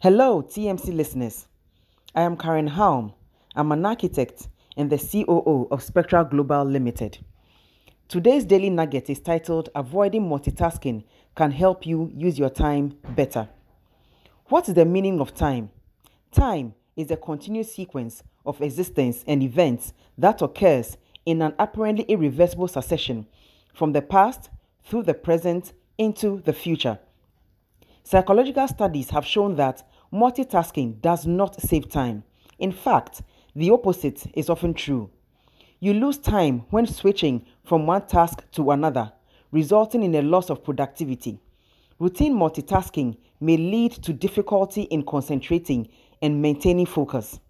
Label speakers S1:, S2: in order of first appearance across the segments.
S1: Hello, TMC listeners. I am Karen Halm. I'm an architect and the COO of Spektra Global Limited. Today's daily nugget is titled Avoiding Multitasking Can Help You Use Your Time Better. What is the meaning of time? Time is a continuous sequence of existence and events that occurs in an apparently irreversible succession from the past through the present into the future. Psychological studies have shown that multitasking does not save time. In fact, the opposite is often true. You lose time when switching from one task to another, resulting in a loss of productivity. Routine multitasking may lead to difficulty in concentrating and maintaining focus.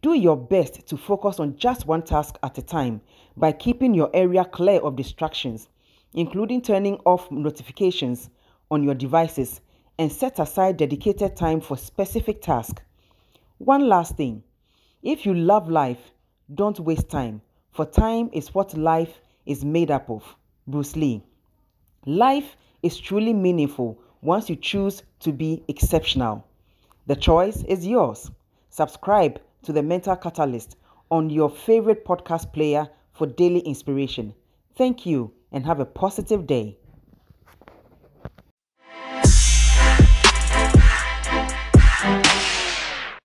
S1: Do your best to focus on just one task at a time by keeping your area clear of distractions, including turning off notifications on your devices and set aside dedicated time for specific tasks. One last thing if you love life, don't waste time, for time is what life is made up of. Bruce Lee. Life is truly meaningful once you choose to be exceptional. The choice is yours. Subscribe to the Mental Catalyst on your favorite podcast player for daily inspiration. Thank you and have a positive day.